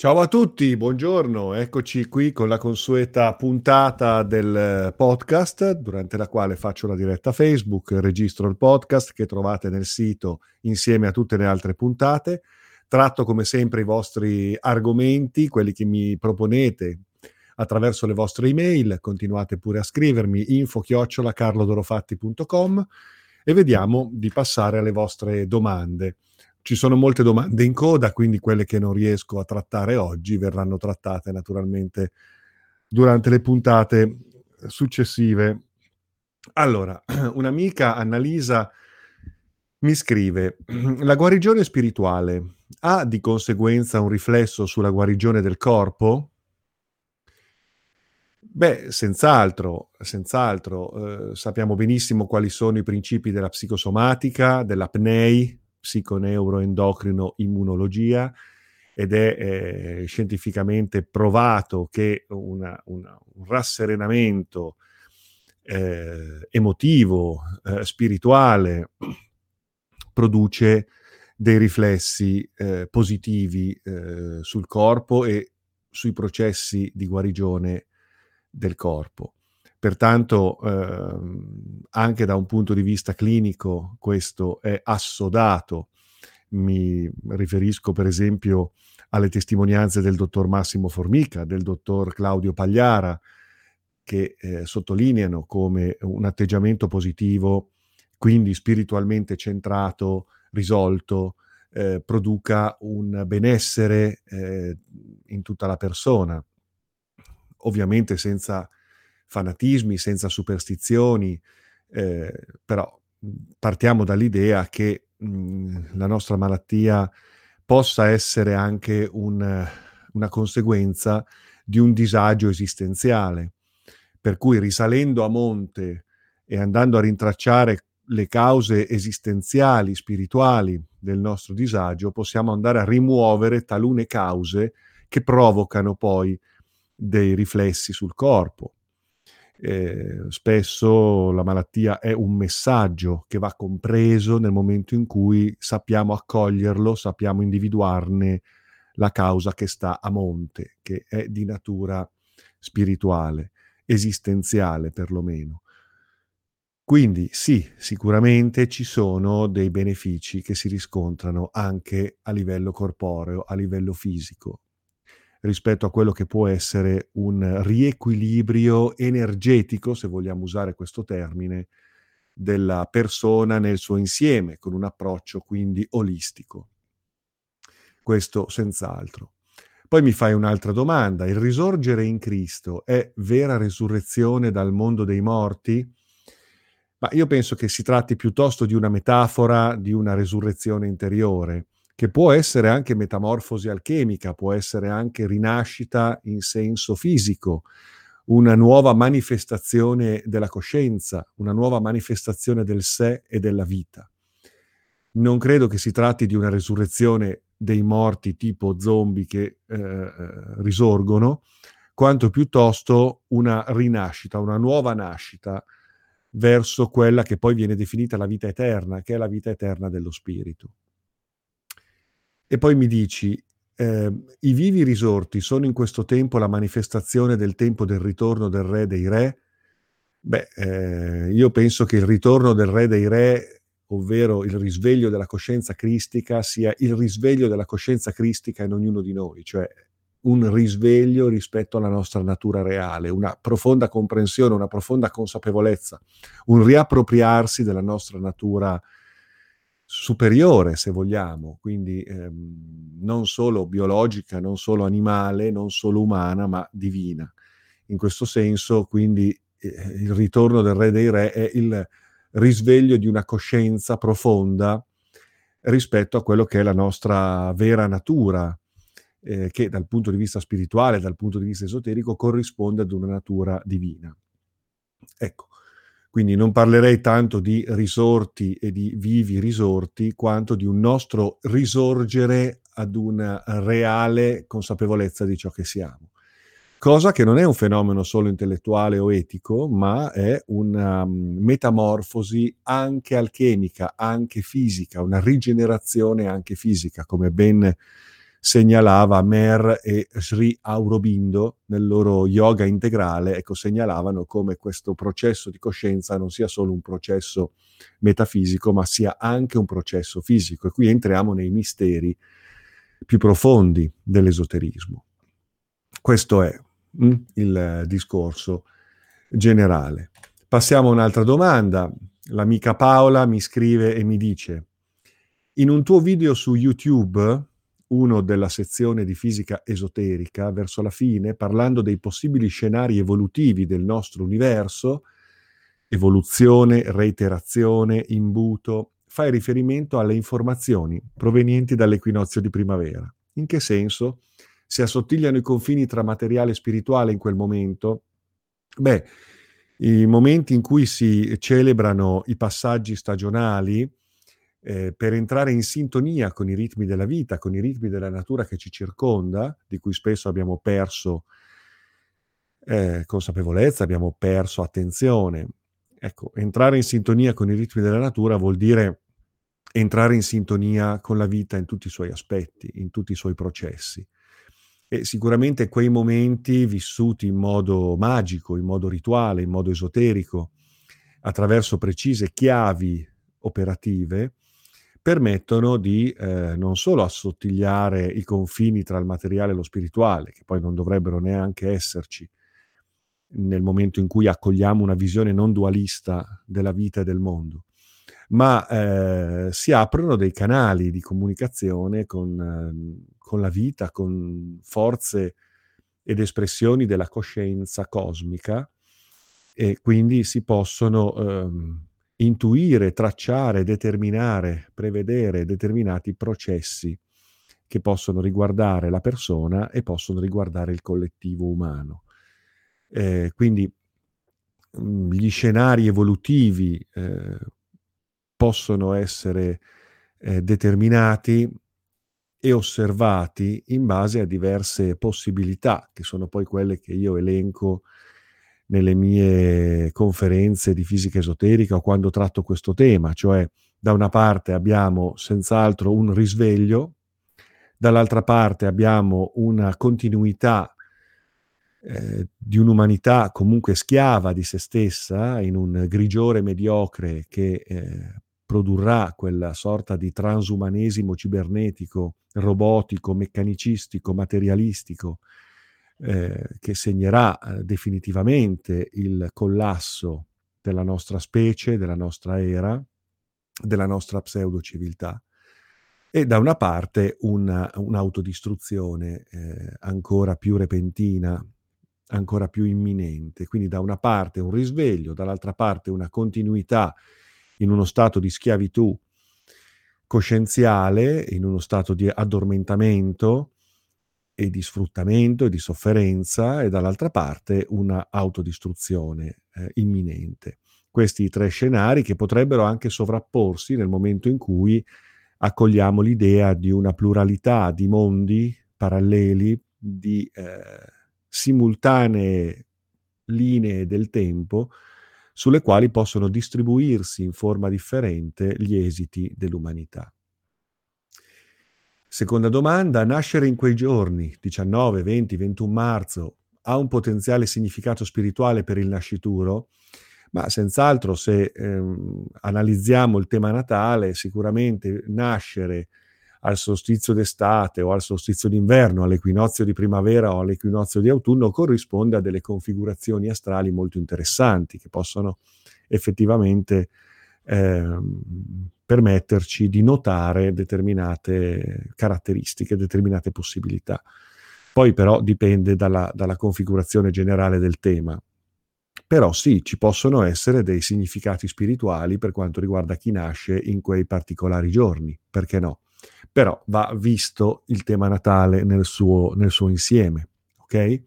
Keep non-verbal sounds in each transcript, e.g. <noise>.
Ciao a tutti, buongiorno, eccoci qui con la consueta puntata del podcast durante la quale faccio la diretta Facebook, registro il podcast che trovate nel sito insieme a tutte le altre puntate, tratto come sempre i vostri argomenti, quelli che mi proponete attraverso le vostre email, continuate pure a scrivermi info-carlodorofatti.com e vediamo di passare alle vostre domande. Ci sono molte domande in coda, quindi quelle che non riesco a trattare oggi verranno trattate naturalmente durante le puntate successive. Allora, <clears throat> un'amica, Annalisa, mi scrive, <clears throat> la guarigione spirituale ha di conseguenza un riflesso sulla guarigione del corpo? Beh, senz'altro, senz'altro. Eh, sappiamo benissimo quali sono i principi della psicosomatica, dell'apnei, psiconeuroendocrino immunologia ed è eh, scientificamente provato che una, una, un rasserenamento eh, emotivo, eh, spirituale, <clears throat> produce dei riflessi eh, positivi eh, sul corpo e sui processi di guarigione del corpo. Pertanto ehm, anche da un punto di vista clinico questo è assodato. Mi riferisco per esempio alle testimonianze del dottor Massimo Formica, del dottor Claudio Pagliara, che eh, sottolineano come un atteggiamento positivo, quindi spiritualmente centrato, risolto, eh, produca un benessere eh, in tutta la persona, ovviamente senza fanatismi, senza superstizioni, eh, però partiamo dall'idea che mh, la nostra malattia possa essere anche un, una conseguenza di un disagio esistenziale, per cui risalendo a monte e andando a rintracciare le cause esistenziali, spirituali del nostro disagio, possiamo andare a rimuovere talune cause che provocano poi dei riflessi sul corpo. Eh, spesso la malattia è un messaggio che va compreso nel momento in cui sappiamo accoglierlo, sappiamo individuarne la causa che sta a monte, che è di natura spirituale, esistenziale perlomeno. Quindi sì, sicuramente ci sono dei benefici che si riscontrano anche a livello corporeo, a livello fisico, rispetto a quello che può essere un riequilibrio energetico, se vogliamo usare questo termine, della persona nel suo insieme, con un approccio quindi olistico. Questo senz'altro. Poi mi fai un'altra domanda, il risorgere in Cristo è vera resurrezione dal mondo dei morti? Ma io penso che si tratti piuttosto di una metafora di una resurrezione interiore che può essere anche metamorfosi alchemica, può essere anche rinascita in senso fisico, una nuova manifestazione della coscienza, una nuova manifestazione del sé e della vita. Non credo che si tratti di una resurrezione dei morti tipo zombie che eh, eh risorgono, quanto piuttosto una rinascita, una nuova nascita verso quella che poi viene definita la vita eterna, che è la vita eterna dello spirito. E poi mi dici, eh, i vivi risorti sono in questo tempo la manifestazione del tempo del ritorno del re dei re? Beh, eh, io penso che il ritorno del re dei re, ovvero il risveglio della coscienza cristica, sia il risveglio della coscienza cristica in ognuno di noi, cioè un risveglio rispetto alla nostra natura reale, una profonda comprensione, una profonda consapevolezza, un riappropriarsi della nostra natura reale superiore, se vogliamo, quindi ehm, non solo biologica, non solo animale, non solo umana, ma divina. In questo senso, quindi, eh, il ritorno del Re dei Re è il risveglio di una coscienza profonda rispetto a quello che è la nostra vera natura, eh, che dal punto di vista spirituale, dal punto di vista esoterico, corrisponde ad una natura divina. Ecco, quindi non parlerei tanto di risorti e di vivi risorti, quanto di un nostro risorgere ad una reale consapevolezza di ciò che siamo. Cosa che non è un fenomeno solo intellettuale o etico, ma è una mm, metamorfosi anche alchemica, anche fisica, una rigenerazione anche fisica, come ben segnalava Mer e Sri Aurobindo nel loro yoga integrale, ecco, segnalavano come questo processo di coscienza non sia solo un processo metafisico, ma sia anche un processo fisico. E qui entriamo nei misteri più profondi dell'esoterismo. Questo è mm, il discorso generale. Passiamo a un'altra domanda. L'amica Paola mi scrive e mi dice, in un tuo video su YouTube, uno della sezione di fisica esoterica, verso la fine, parlando dei possibili scenari evolutivi del nostro universo, evoluzione, reiterazione, imbuto, fai riferimento alle informazioni provenienti dall'equinozio di primavera. In che senso? Si assottigliano i confini tra materiale e spirituale in quel momento? Beh, i momenti in cui si celebrano i passaggi stagionali eh, per entrare in sintonia con i ritmi della vita, con i ritmi della natura che ci circonda, di cui spesso abbiamo perso eh, consapevolezza, abbiamo perso attenzione. Ecco, entrare in sintonia con i ritmi della natura vuol dire entrare in sintonia con la vita in tutti i suoi aspetti, in tutti i suoi processi. E sicuramente quei momenti vissuti in modo magico, in modo rituale, in modo esoterico, attraverso precise chiavi operative, permettono di eh, non solo assottigliare i confini tra il materiale e lo spirituale, che poi non dovrebbero neanche esserci nel momento in cui accogliamo una visione non dualista della vita e del mondo, ma eh, si aprono dei canali di comunicazione con, eh, con, la vita, con forze ed espressioni della coscienza cosmica e quindi si possono ehm, intuire, tracciare, determinare, prevedere determinati processi che possono riguardare la persona e possono riguardare il collettivo umano. Eh, quindi mm, gli scenari evolutivi eh, possono essere eh, determinati e osservati in base a diverse possibilità, che sono poi quelle che io elenco nelle mie conferenze di fisica esoterica o quando tratto questo tema, cioè da una parte abbiamo senz'altro un risveglio, dall'altra parte abbiamo una continuità eh, di un'umanità comunque schiava di se stessa, in un grigiore mediocre che eh, produrrà quella sorta di transumanesimo cibernetico, robotico, meccanicistico, materialistico, eh, che segnerà eh, definitivamente il collasso della nostra specie, della nostra era, della nostra pseudo-civiltà, e da una parte una, un'autodistruzione eh, ancora più repentina, ancora più imminente. Quindi da una parte un risveglio, dall'altra parte una continuità in uno stato di schiavitù coscienziale, in uno stato di addormentamento, e di sfruttamento e di sofferenza e dall'altra parte una autodistruzione eh, imminente. Questi tre scenari che potrebbero anche sovrapporsi nel momento in cui accogliamo l'idea di una pluralità di mondi paralleli, di eh, simultanee linee del tempo sulle quali possono distribuirsi in forma differente gli esiti dell'umanità. Seconda domanda, nascere in quei giorni, 19, 20, 21 marzo, ha un potenziale significato spirituale per il nascituro? Ma senz'altro se ehm, analizziamo il tema natale, sicuramente nascere al solstizio d'estate o al solstizio d'inverno, all'equinozio di primavera o all'equinozio di autunno corrisponde a delle configurazioni astrali molto interessanti che possono effettivamente ehm, permetterci di notare determinate caratteristiche, determinate possibilità. Poi però dipende dalla, dalla configurazione generale del tema. Però sì, ci possono essere dei significati spirituali per quanto riguarda chi nasce in quei particolari giorni, perché no? Però va visto il tema natale nel suo, nel suo insieme, ok?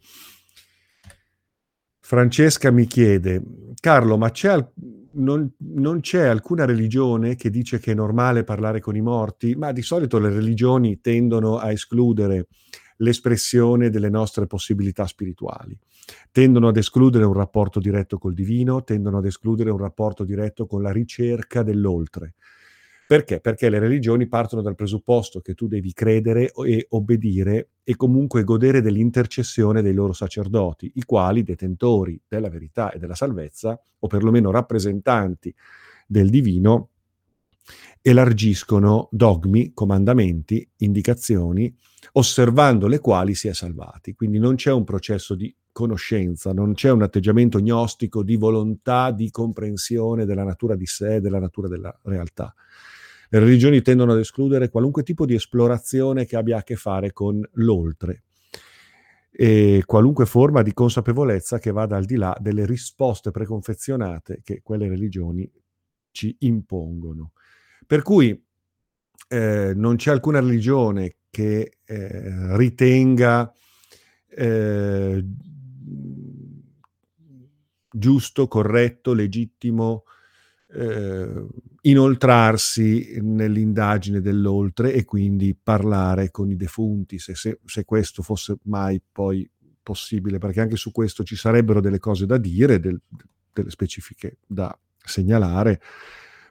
Francesca mi chiede, Carlo, ma c'è al- non, non, c'è alcuna religione che dice che è normale parlare con i morti, ma di solito le religioni tendono a escludere l'espressione delle nostre possibilità spirituali, tendono ad escludere un rapporto diretto col divino, tendono ad escludere un rapporto diretto con la ricerca dell'oltre. Perché? Perché le religioni partono dal presupposto che tu devi credere e obbedire e comunque godere dell'intercessione dei loro sacerdoti, i quali, detentori della verità e della salvezza, o perlomeno rappresentanti del divino, elargiscono dogmi, comandamenti, indicazioni, osservando le quali si è salvati. Quindi non c'è un processo di conoscenza, non c'è un atteggiamento gnostico di volontà, di comprensione della natura di sé, della natura della realtà. Le religioni tendono ad escludere qualunque tipo di esplorazione che abbia a che fare con l'oltre e qualunque forma di consapevolezza che vada al di là delle risposte preconfezionate che quelle religioni ci impongono. Per cui eh, non c'è alcuna religione che eh, ritenga eh, giusto, corretto, legittimo eh, inoltrarsi nell'indagine dell'oltre e quindi parlare con i defunti, se, se, se, questo fosse mai poi possibile, perché anche su questo ci sarebbero delle cose da dire, del, delle specifiche da segnalare,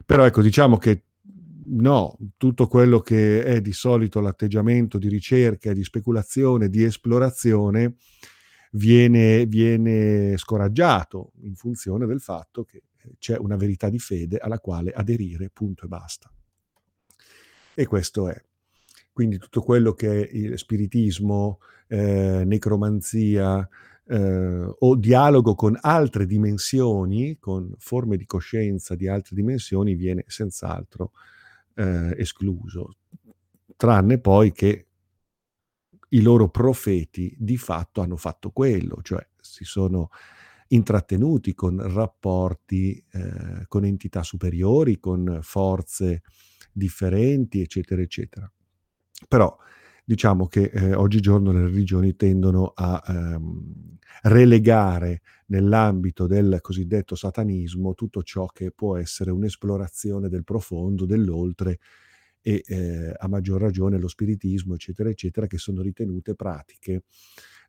però ecco, diciamo che no, tutto quello che è di solito l'atteggiamento di ricerca, di speculazione, di esplorazione, viene, viene scoraggiato in funzione del fatto che c'è una verità di fede alla quale aderire, punto e basta. E questo è. Quindi tutto quello che è il spiritismo, eh, necromanzia eh, o dialogo con altre dimensioni, con forme di coscienza di altre dimensioni, viene senz'altro eh, escluso, tranne poi che i loro profeti di fatto hanno fatto quello, cioè si sono intrattenuti con rapporti eh, con entità superiori, con forze differenti, eccetera, eccetera. Però diciamo che eh, oggigiorno le religioni tendono a ehm, relegare nell'ambito del cosiddetto satanismo tutto ciò che può essere un'esplorazione del profondo, dell'oltre e eh, a maggior ragione lo spiritismo, eccetera, eccetera, che sono ritenute pratiche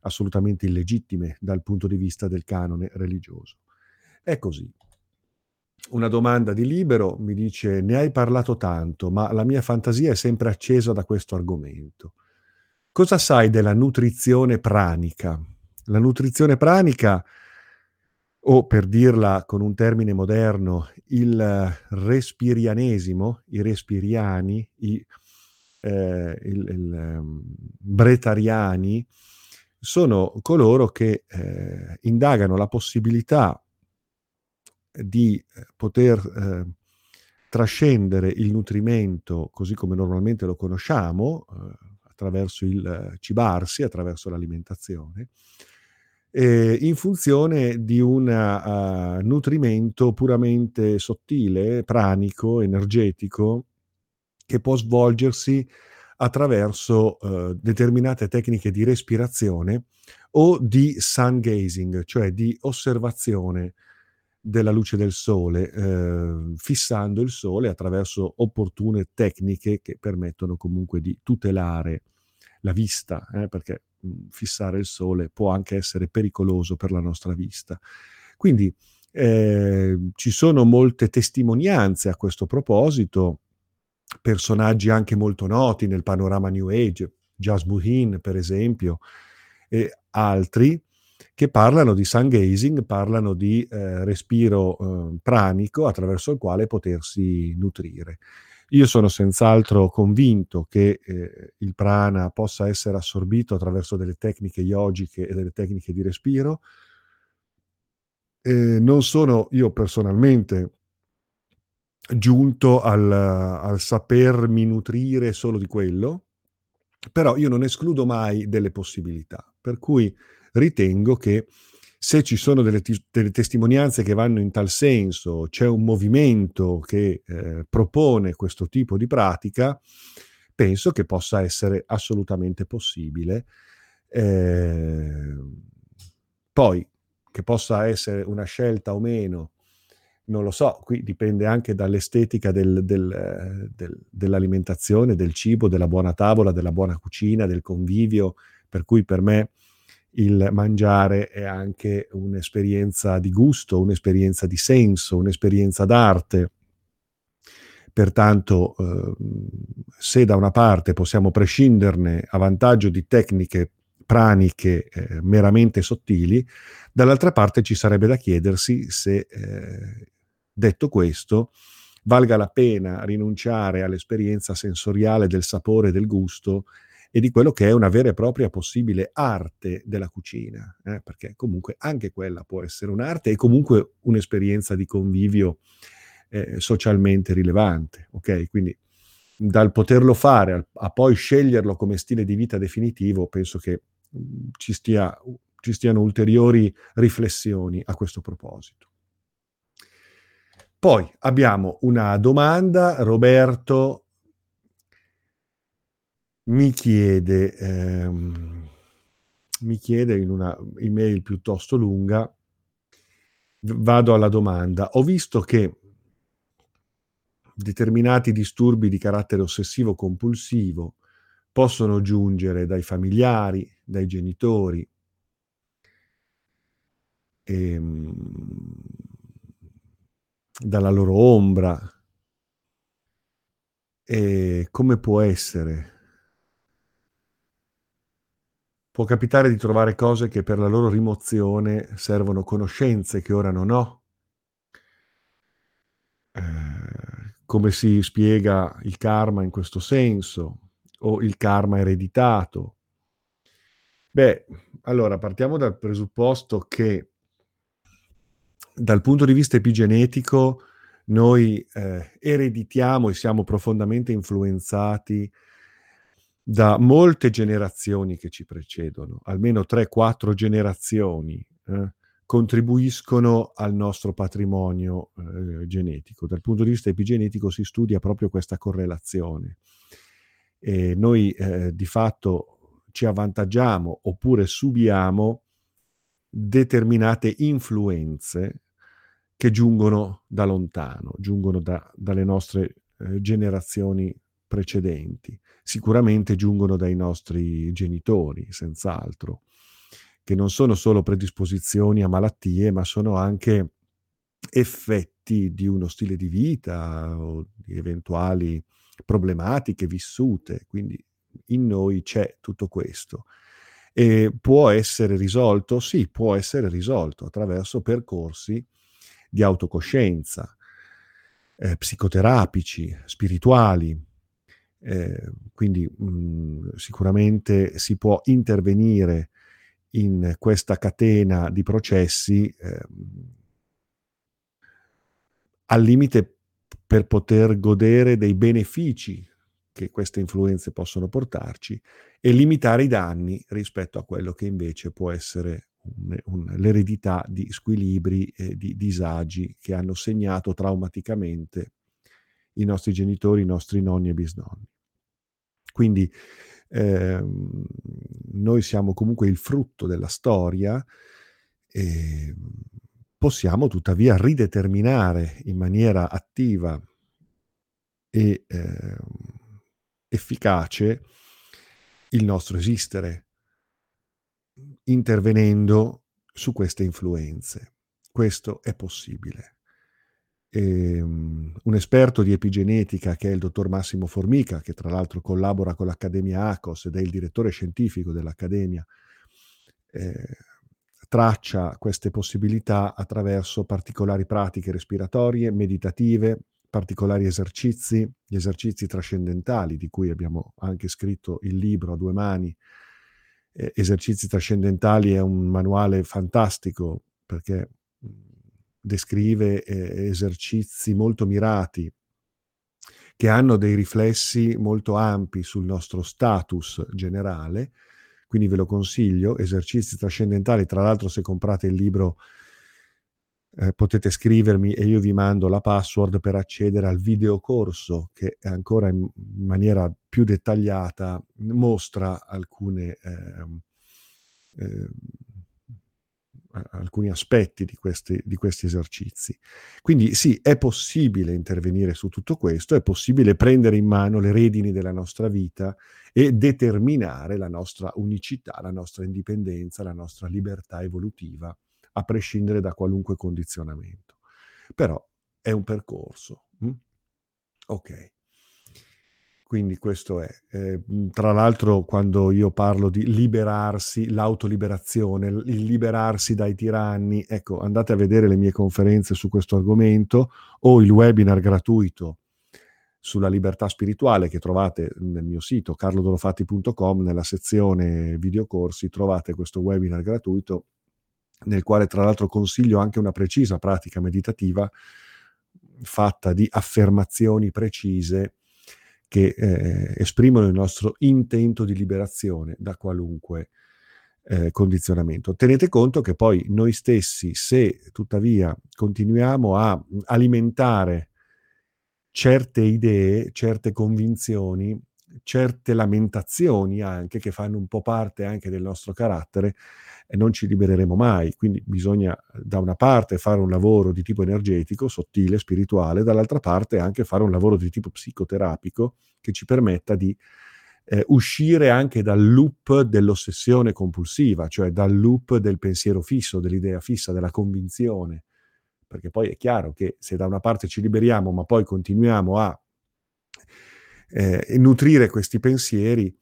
assolutamente illegittime dal punto di vista del canone religioso. È così. Una domanda di Libero mi dice, ne hai parlato tanto, ma la mia fantasia è sempre accesa da questo argomento. Cosa sai della nutrizione pranica? La nutrizione pranica, o per dirla con un termine moderno, il respirianesimo, i respiriani, i eh, il, il, um, bretariani, sono coloro che eh, indagano la possibilità di eh, poter eh, trascendere il nutrimento così come normalmente lo conosciamo, eh, attraverso il cibarsi, attraverso l'alimentazione, in funzione di un uh, nutrimento puramente sottile, pranico, energetico, che può svolgersi attraverso eh, determinate tecniche di respirazione o di sun gazing, cioè di osservazione della luce del sole, eh, fissando il sole attraverso opportune tecniche che permettono comunque di tutelare la vista, eh, perché mh, fissare il sole può anche essere pericoloso per la nostra vista. Quindi eh, ci sono molte testimonianze a questo proposito, personaggi anche molto noti nel panorama New Age, Jasmuhin per esempio, e altri, che parlano di sun gazing, parlano di eh, respiro eh, pranico attraverso il quale potersi nutrire. Io sono senz'altro convinto che eh, il prana possa essere assorbito attraverso delle tecniche yogiche e delle tecniche di respiro. non sono io personalmente giunto al, al sapermi nutrire solo di quello, però io non escludo mai delle possibilità, per cui ritengo che se ci sono delle, delle testimonianze che vanno in tal senso, c'è un movimento che eh, propone questo tipo di pratica, penso che possa essere assolutamente possibile. Eh, poi, che possa essere una scelta o meno non lo so, qui dipende anche dall'estetica del, del, del, dell'alimentazione, del cibo, della buona tavola, della buona cucina, del convivio, per cui per me il mangiare è anche un'esperienza di gusto, un'esperienza di senso, un'esperienza d'arte. Pertanto, eh, se da una parte possiamo prescinderne a vantaggio di tecniche praniche eh, meramente sottili, dall'altra parte ci sarebbe da chiedersi se, eh, detto questo, valga la pena rinunciare all'esperienza sensoriale del sapore del gusto e di quello che è una vera e propria possibile arte della cucina, eh? perché comunque anche quella può essere un'arte e comunque un'esperienza di convivio eh, socialmente rilevante. Ok, quindi dal poterlo fare a, poi sceglierlo come stile di vita definitivo, penso che mm, ci, stia, ci stiano ulteriori riflessioni a questo proposito. Poi abbiamo una domanda, Roberto mi chiede, ehm, mi chiede in una email piuttosto lunga, vado alla domanda, ho visto che determinati disturbi di carattere ossessivo compulsivo possono giungere dai familiari, dai genitori, ehm, dalla loro ombra. E come può essere Può capitare di trovare cose che per la loro rimozione servono conoscenze che ora non ho. Eh, come si spiega il karma in questo senso? O il karma ereditato? Beh, allora partiamo dal presupposto che dal punto di vista epigenetico noi eh, ereditiamo e siamo profondamente influenzati da molte generazioni che ci precedono, almeno 3-4 generazioni, eh, contribuiscono al nostro patrimonio eh, genetico. Dal punto di vista epigenetico si studia proprio questa correlazione. E noi eh, di fatto ci avvantaggiamo oppure subiamo determinate influenze che giungono da lontano, giungono da, dalle nostre eh, generazioni precedenti sicuramente giungono dai nostri genitori, senz'altro, che non sono solo predisposizioni a malattie, ma sono anche effetti di uno stile di vita o di eventuali problematiche vissute. Quindi in noi c'è tutto questo. E può essere risolto? Sì, può essere risolto attraverso percorsi di autocoscienza, eh, psicoterapici, spirituali, eh, quindi mh, sicuramente si può intervenire in questa catena di processi eh, al limite per poter godere dei benefici che queste influenze possono portarci e limitare i danni rispetto a quello che invece può essere un, un, l'eredità di squilibri e di disagi che hanno segnato traumaticamente i nostri genitori, i nostri nonni e bisnonni. Quindi ehm, noi siamo comunque il frutto della storia e possiamo tuttavia rideterminare in maniera attiva e eh, efficace il nostro esistere, intervenendo su queste influenze. Questo è possibile ehm, un esperto di epigenetica che è il dottor Massimo Formica, che tra l'altro collabora con l'Accademia ACOS ed è il direttore scientifico dell'Accademia, eh, traccia queste possibilità attraverso particolari pratiche respiratorie, meditative, particolari esercizi, gli esercizi trascendentali, di cui abbiamo anche scritto il libro a due mani. Eh, esercizi trascendentali è un manuale fantastico perché descrive eh, esercizi molto mirati che hanno dei riflessi molto ampi sul nostro status generale, quindi ve lo consiglio, esercizi trascendentali, tra l'altro se comprate il libro eh, potete scrivermi e io vi mando la password per accedere al videocorso che ancora in maniera più dettagliata mostra alcune eh, eh, alcuni aspetti di questi, di questi esercizi. Quindi sì, è possibile intervenire su tutto questo, è possibile prendere in mano le redini della nostra vita e determinare la nostra unicità, la nostra indipendenza, la nostra libertà evolutiva, a prescindere da qualunque condizionamento. Però è un percorso. Hm? Ok. Quindi questo è. Eh, tra l'altro, quando io parlo di liberarsi, l'autoliberazione, il liberarsi dai tiranni, ecco, andate a vedere le mie conferenze su questo argomento o il webinar gratuito sulla libertà spirituale che trovate nel mio sito carlodolofatti.com nella sezione videocorsi trovate questo webinar gratuito nel quale tra l'altro consiglio anche una precisa pratica meditativa fatta di affermazioni precise che eh, esprimono il nostro intento di liberazione da qualunque eh, condizionamento. Tenete conto che poi noi stessi, se tuttavia continuiamo a alimentare certe idee, certe convinzioni, certe lamentazioni anche che fanno un po' parte anche del nostro carattere e non ci libereremo mai. Quindi bisogna da una parte fare un lavoro di tipo energetico, sottile, spirituale, dall'altra parte anche fare un lavoro di tipo psicoterapico che ci permetta di eh, uscire anche dal loop dell'ossessione compulsiva, cioè dal loop del pensiero fisso, dell'idea fissa, della convinzione perché poi è chiaro che se da una parte ci liberiamo, ma poi continuiamo a eh, nutrire questi pensieri,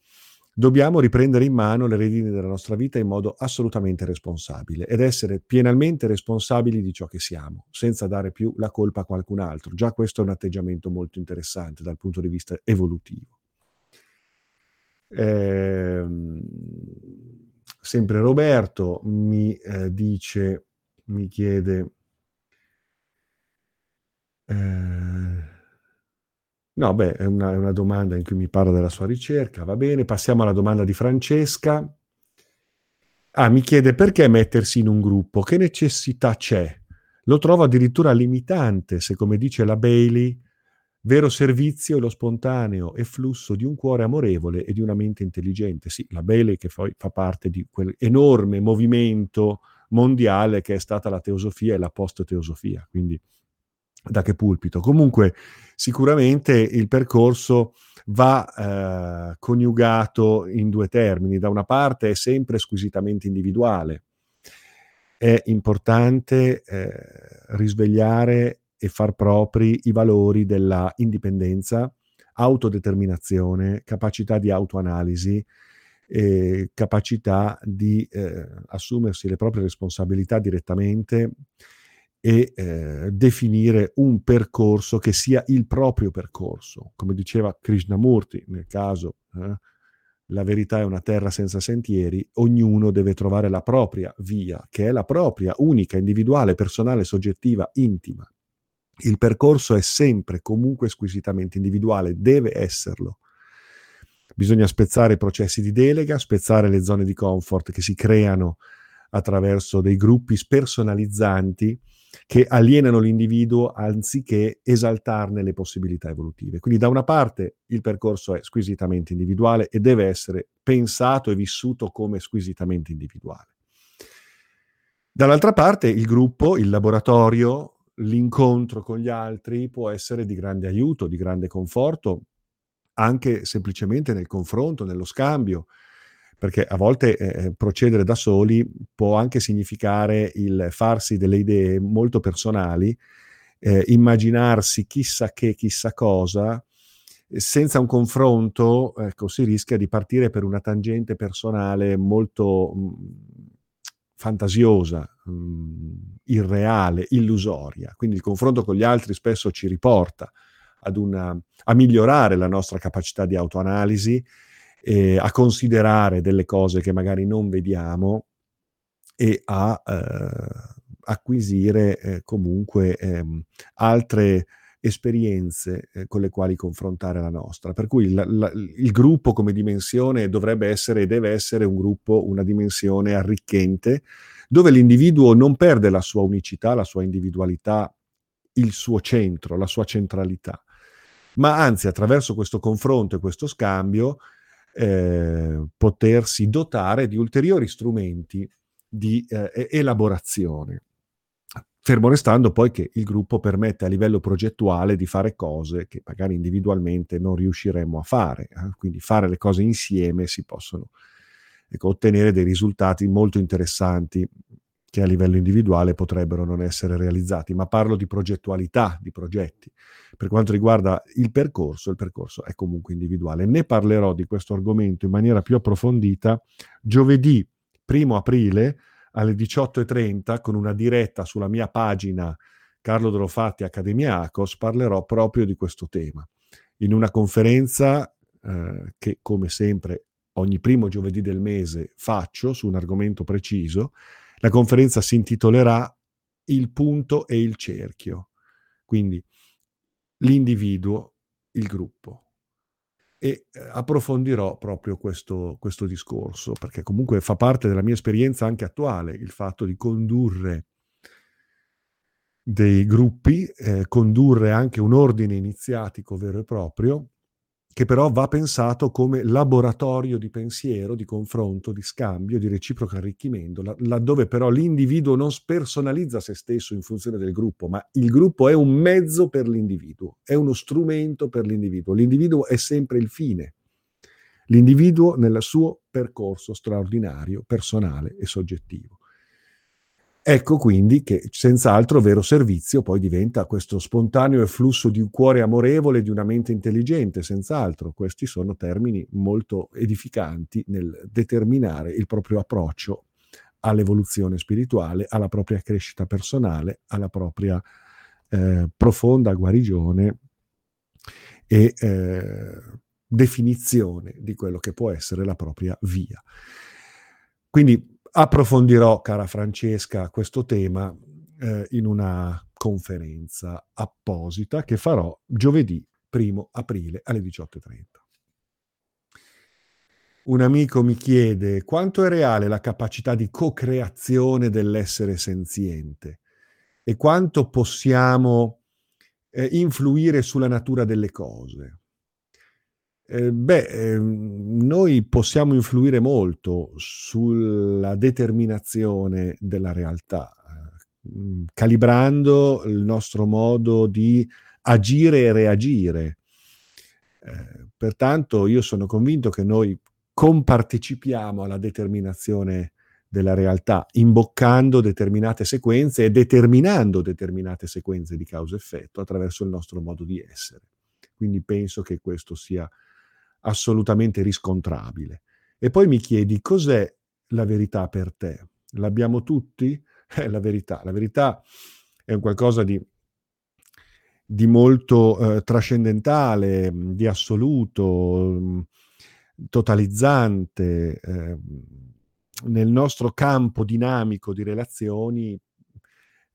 dobbiamo riprendere in mano le redini della nostra vita in modo assolutamente responsabile ed essere pienamente responsabili di ciò che siamo, senza dare più la colpa a qualcun altro. Già questo è un atteggiamento molto interessante dal punto di vista evolutivo. Eh, sempre Roberto mi eh, dice, mi chiede eh, no, beh, è una, è una, domanda in cui mi parla della sua ricerca, va bene. Passiamo alla domanda di Francesca. Ah, mi chiede perché mettersi in un gruppo, che necessità c'è? Lo trovo addirittura limitante, se come dice la Bailey, vero servizio è lo spontaneo e flusso di un cuore amorevole e di una mente intelligente. Sì, la Bailey che poi fa parte di quell'enorme movimento mondiale che è stata la teosofia e la post-teosofia, quindi da che pulpito. Comunque, sicuramente il percorso va eh, coniugato in due termini. Da una parte è sempre squisitamente individuale. È importante eh, risvegliare e far propri i valori della indipendenza, autodeterminazione, capacità di autoanalisi, eh, capacità di eh, assumersi le proprie responsabilità direttamente e eh, definire un percorso che sia il proprio percorso. Come diceva Krishnamurti, nel caso eh, la verità è una terra senza sentieri, ognuno deve trovare la propria via, che è la propria, unica, individuale, personale, soggettiva, intima. Il percorso è sempre, comunque, squisitamente individuale, deve esserlo. Bisogna spezzare i processi di delega, spezzare le zone di comfort che si creano attraverso dei gruppi spersonalizzanti che alienano l'individuo anziché esaltarne le possibilità evolutive. Quindi da una parte il percorso è squisitamente individuale e deve essere pensato e vissuto come squisitamente individuale. Dall'altra parte il gruppo, il laboratorio, l'incontro con gli altri può essere di grande aiuto, di grande conforto, anche semplicemente nel confronto, nello scambio, perché a volte eh, eh, procedere da soli può anche significare il farsi delle idee molto personali, eh, immaginarsi chissà che, chissà cosa, senza un confronto ecco, si rischia di partire per una tangente personale molto mh, mm, fantasiosa, mh, mm, irreale, illusoria. Quindi il confronto con gli altri spesso ci riporta una, a migliorare la nostra capacità di autoanalisi eh, a considerare delle cose che magari non vediamo e a eh, acquisire eh, comunque ehm, altre esperienze eh, con le quali confrontare la nostra. Per cui la, la, il gruppo come dimensione dovrebbe essere e deve essere un gruppo, una dimensione arricchente, dove l'individuo non perde la sua unicità, la sua individualità, il suo centro, la sua centralità, ma anzi attraverso questo confronto e questo scambio eh, potersi dotare di ulteriori strumenti di eh, elaborazione. Fermo restando poi che il gruppo permette a livello progettuale di fare cose che magari individualmente non riusciremmo a fare, eh? quindi fare le cose insieme si possono ecco, ottenere dei risultati molto interessanti che a livello individuale potrebbero non essere realizzati, ma parlo di progettualità, di progetti. Per quanto riguarda il percorso, il percorso è comunque individuale. Ne parlerò di questo argomento in maniera più approfondita giovedì 1 aprile alle 18.30 con una diretta sulla mia pagina Carlo Drofatti Accademia Acos parlerò proprio di questo tema. In una conferenza eh, che come sempre ogni primo giovedì del mese faccio su un argomento preciso, la conferenza si intitolerà Il punto e il cerchio, quindi l'individuo, il gruppo. E eh, approfondirò proprio questo, questo discorso, perché comunque fa parte della mia esperienza anche attuale, il fatto di condurre dei gruppi, eh, condurre anche un ordine iniziatico vero e proprio, che però va pensato come laboratorio di pensiero, di confronto, di scambio, di reciproco arricchimento, laddove però l'individuo non spersonalizza se stesso in funzione del gruppo, ma il gruppo è un mezzo per l'individuo, è uno strumento per l'individuo. L'individuo è sempre il fine. L'individuo nel suo percorso straordinario, personale e soggettivo. Ecco quindi che senz'altro vero servizio poi diventa questo spontaneo flusso di un cuore amorevole, di una mente intelligente, senz'altro. Questi sono termini molto edificanti nel determinare il proprio approccio all'evoluzione spirituale, alla propria crescita personale, alla propria eh, profonda guarigione e eh, definizione di quello che può essere la propria via. Quindi Approfondirò, cara Francesca, questo tema eh, in una conferenza apposita che farò giovedì 1 aprile alle 18.30. Un amico mi chiede quanto è reale la capacità di co-creazione dell'essere senziente e quanto possiamo eh, influire sulla natura delle cose. Eh, beh, eh, noi possiamo influire molto sulla determinazione della realtà, eh, calibrando il nostro modo di agire e reagire. Eh, pertanto io sono convinto che noi compartecipiamo alla determinazione della realtà, imboccando determinate sequenze e determinando determinate sequenze di causa-effetto attraverso il nostro modo di essere. Quindi penso che questo sia assolutamente riscontrabile. E poi mi chiedi cos'è la verità per te? L'abbiamo tutti? È <laughs> la verità. La verità è un qualcosa di, di molto eh, trascendentale, di assoluto, totalizzante. Eh, nel nostro campo dinamico di relazioni,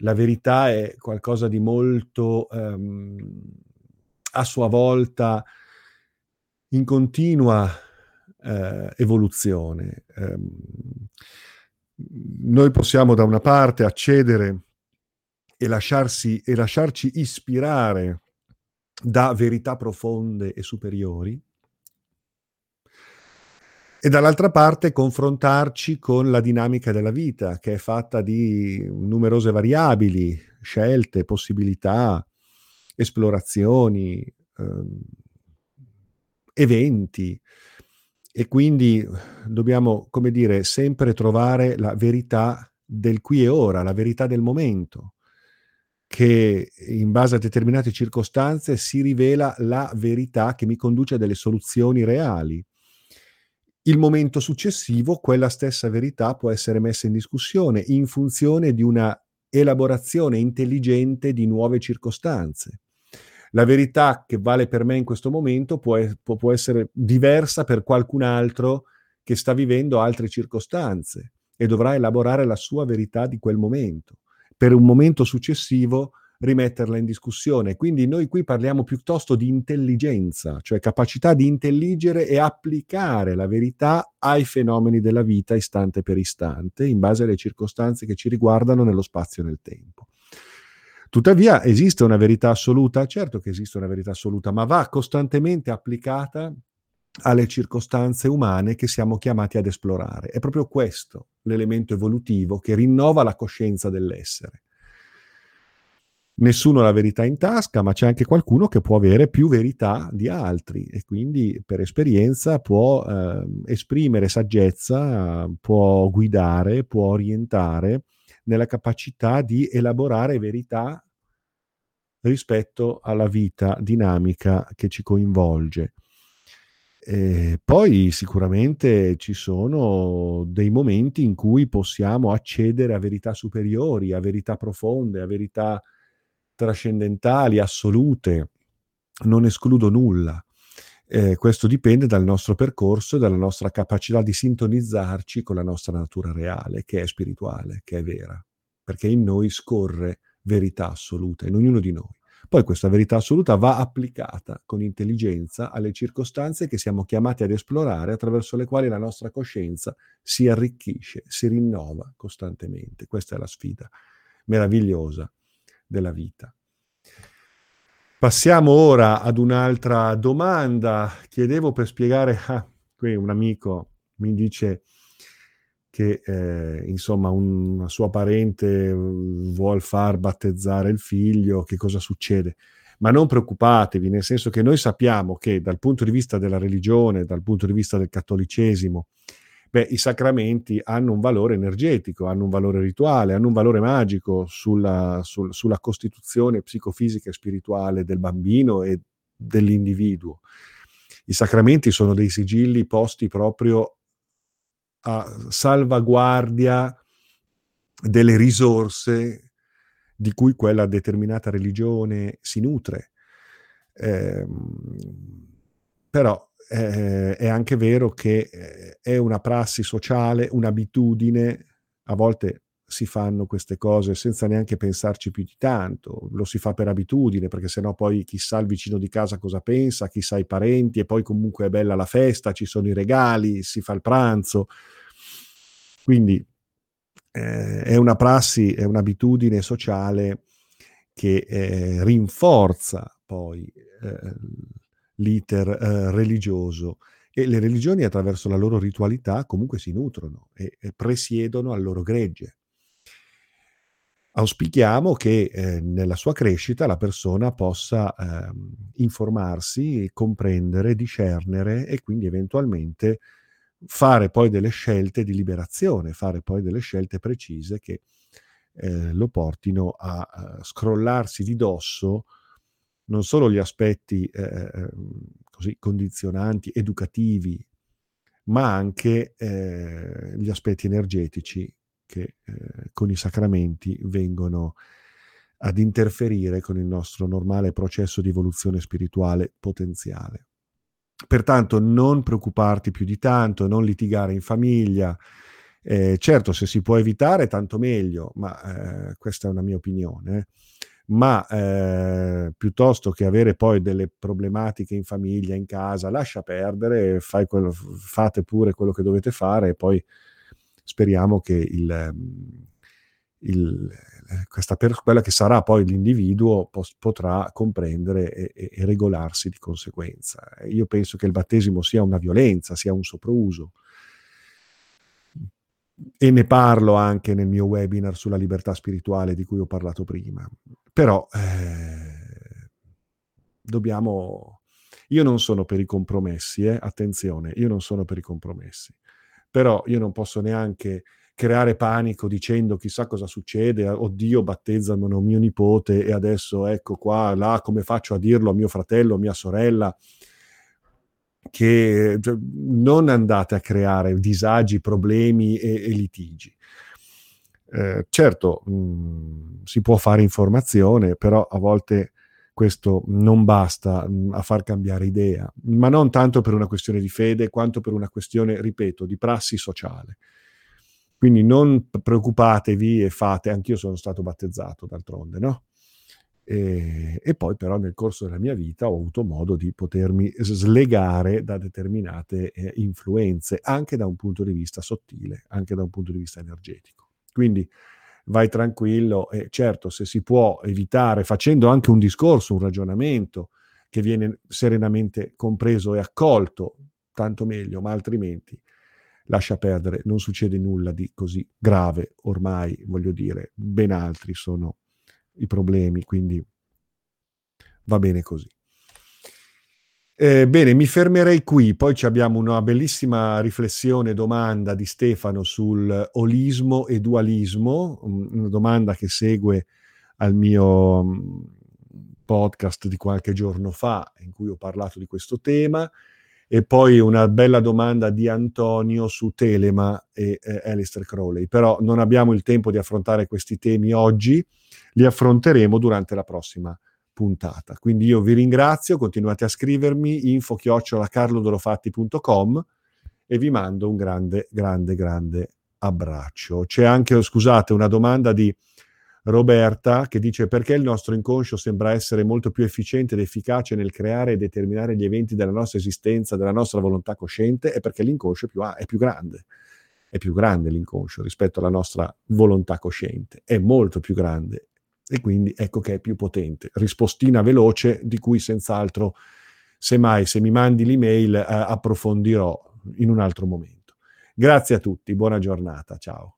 la verità è qualcosa di molto ehm, a sua volta in continua eh, evoluzione. Eh, noi possiamo da una parte accedere e, lasciarsi, e lasciarci ispirare da verità profonde e superiori, e dall'altra parte confrontarci con la dinamica della vita, che è fatta di numerose variabili, scelte, possibilità, esplorazioni, ehm, eventi e quindi dobbiamo, come dire, sempre trovare la verità del qui e ora, la verità del momento, che in base a determinate circostanze si rivela la verità che mi conduce a delle soluzioni reali. Il momento successivo, quella stessa verità può essere messa in discussione in funzione di una elaborazione intelligente di nuove circostanze la verità che vale per me in questo momento può, può essere diversa per qualcun altro che sta vivendo altre circostanze e dovrà elaborare la sua verità di quel momento. Per un momento successivo rimetterla in discussione. Quindi noi qui parliamo piuttosto di intelligenza, cioè capacità di intelligere e applicare la verità ai fenomeni della vita istante per istante, in base alle circostanze che ci riguardano nello spazio e nel tempo. Tuttavia esiste una verità assoluta? Certo che esiste una verità assoluta, ma va costantemente applicata alle circostanze umane che siamo chiamati ad esplorare. È proprio questo l'elemento evolutivo che rinnova la coscienza dell'essere. Nessuno ha la verità in tasca, ma c'è anche qualcuno che può avere più verità di altri e quindi per esperienza può eh, esprimere saggezza, può guidare, può orientare nella capacità di elaborare verità rispetto alla vita dinamica che ci coinvolge. E poi sicuramente ci sono dei momenti in cui possiamo accedere a verità superiori, a verità profonde, a verità trascendentali, assolute. Non escludo nulla. Eh, questo dipende dal nostro percorso e dalla nostra capacità di sintonizzarci con la nostra natura reale, che è spirituale, che è vera, perché in noi scorre verità assoluta, in ognuno di noi. Poi questa verità assoluta va applicata con intelligenza alle circostanze che siamo chiamati ad esplorare, attraverso le quali la nostra coscienza si arricchisce, si rinnova costantemente. Questa è la sfida meravigliosa della vita. Passiamo ora ad un'altra domanda. Chiedevo per spiegare, ah, qui un amico mi dice che eh, insomma un, una sua parente vuole far battezzare il figlio, che cosa succede? Ma non preoccupatevi, nel senso che noi sappiamo che dal punto di vista della religione, dal punto di vista del cattolicesimo, beh, i sacramenti hanno un valore energetico, hanno un valore rituale, hanno un valore magico sulla, sul, sulla costituzione psicofisica e spirituale del bambino e dell'individuo. I sacramenti sono dei sigilli posti proprio a salvaguardia delle risorse di cui quella determinata religione si nutre. Eh, però eh, è anche vero che eh, è una prassi sociale, un'abitudine, a volte si fanno queste cose senza neanche pensarci più di tanto, lo si fa per abitudine, perché sennò poi chissà il vicino di casa cosa pensa, chissà i parenti, e poi comunque è bella la festa, ci sono i regali, si fa il pranzo. Quindi eh, è una prassi, è un'abitudine sociale che eh, rinforza poi eh, l'iter eh, religioso e le religioni attraverso la loro ritualità comunque si nutrono e, e presiedono al loro gregge. Auspichiamo che eh, nella sua crescita la persona possa eh, informarsi, comprendere, discernere e quindi eventualmente fare poi delle scelte di liberazione, fare poi delle scelte precise che eh, lo portino a, a scrollarsi di dosso non solo gli aspetti eh, ehm, così condizionanti, educativi, ma anche eh, gli aspetti energetici che eh, con i sacramenti vengono ad interferire con il nostro normale processo di evoluzione spirituale potenziale. Pertanto non preoccuparti più di tanto, non litigare in famiglia. Eh, certo, se si può evitare, tanto meglio, ma eh, questa è una mia opinione. Eh ma eh, piuttosto che avere poi delle problematiche in famiglia, in casa, lascia perdere, quello, fate pure quello che dovete fare e poi speriamo che il, il, questa per, quella che sarà poi l'individuo pos, potrà comprendere e, e, e regolarsi di conseguenza. Io penso che il battesimo sia una violenza, sia un sopruso e ne parlo anche nel mio webinar sulla libertà spirituale di cui ho parlato prima. Però eh, dobbiamo... Io non sono per i compromessi, eh? attenzione, io non sono per i compromessi. Però io non posso neanche creare panico dicendo chissà cosa succede, oddio battezzano mio nipote e adesso ecco qua, là, come faccio a dirlo a mio fratello, a mia sorella che cioè, non andate a creare disagi, problemi e, e litigi. Eh, certo, mh, mm, si può fare informazione, però a volte questo non basta mm, a far cambiare idea, ma non tanto per una questione di fede quanto per una questione, ripeto, di prassi sociale. Quindi non preoccupatevi e fate, anch'io sono stato battezzato d'altronde, no? E, e, poi però nel corso della mia vita ho avuto modo di potermi slegare da determinate eh, influenze, anche da un punto di vista sottile, anche da un punto di vista energetico. Quindi vai tranquillo e certo se si può evitare, facendo anche un discorso, un ragionamento che viene serenamente compreso e accolto, tanto meglio, ma altrimenti lascia perdere, non succede nulla di così grave ormai, voglio dire, ben altri sono i problemi, quindi va bene così. Eh, bene, mi fermerei qui, poi abbiamo una bellissima riflessione, domanda di Stefano sul olismo e dualismo, una domanda che segue al mio mm, podcast di qualche giorno fa in cui ho parlato di questo tema. E poi una bella domanda di Antonio su Telema e eh, Alistair Crowley, però non abbiamo il tempo di affrontare questi temi oggi, li affronteremo durante la prossima puntata. Quindi io vi ringrazio, continuate a scrivermi info chiocciolacarlodorofatti.com e vi mando un grande, grande, grande abbraccio. C'è anche, scusate, una domanda di Roberta che dice perché il nostro inconscio sembra essere molto più efficiente ed efficace nel creare e determinare gli eventi della nostra esistenza, della nostra volontà cosciente, è perché l'inconscio è più, è più grande. È più grande l'inconscio rispetto alla nostra volontà cosciente, è molto più grande e quindi ecco che è più potente. Rispostina veloce di cui senz'altro, semmai se mi mandi l'email, eh, approfondirò in un altro momento. Grazie a tutti, buona giornata, ciao.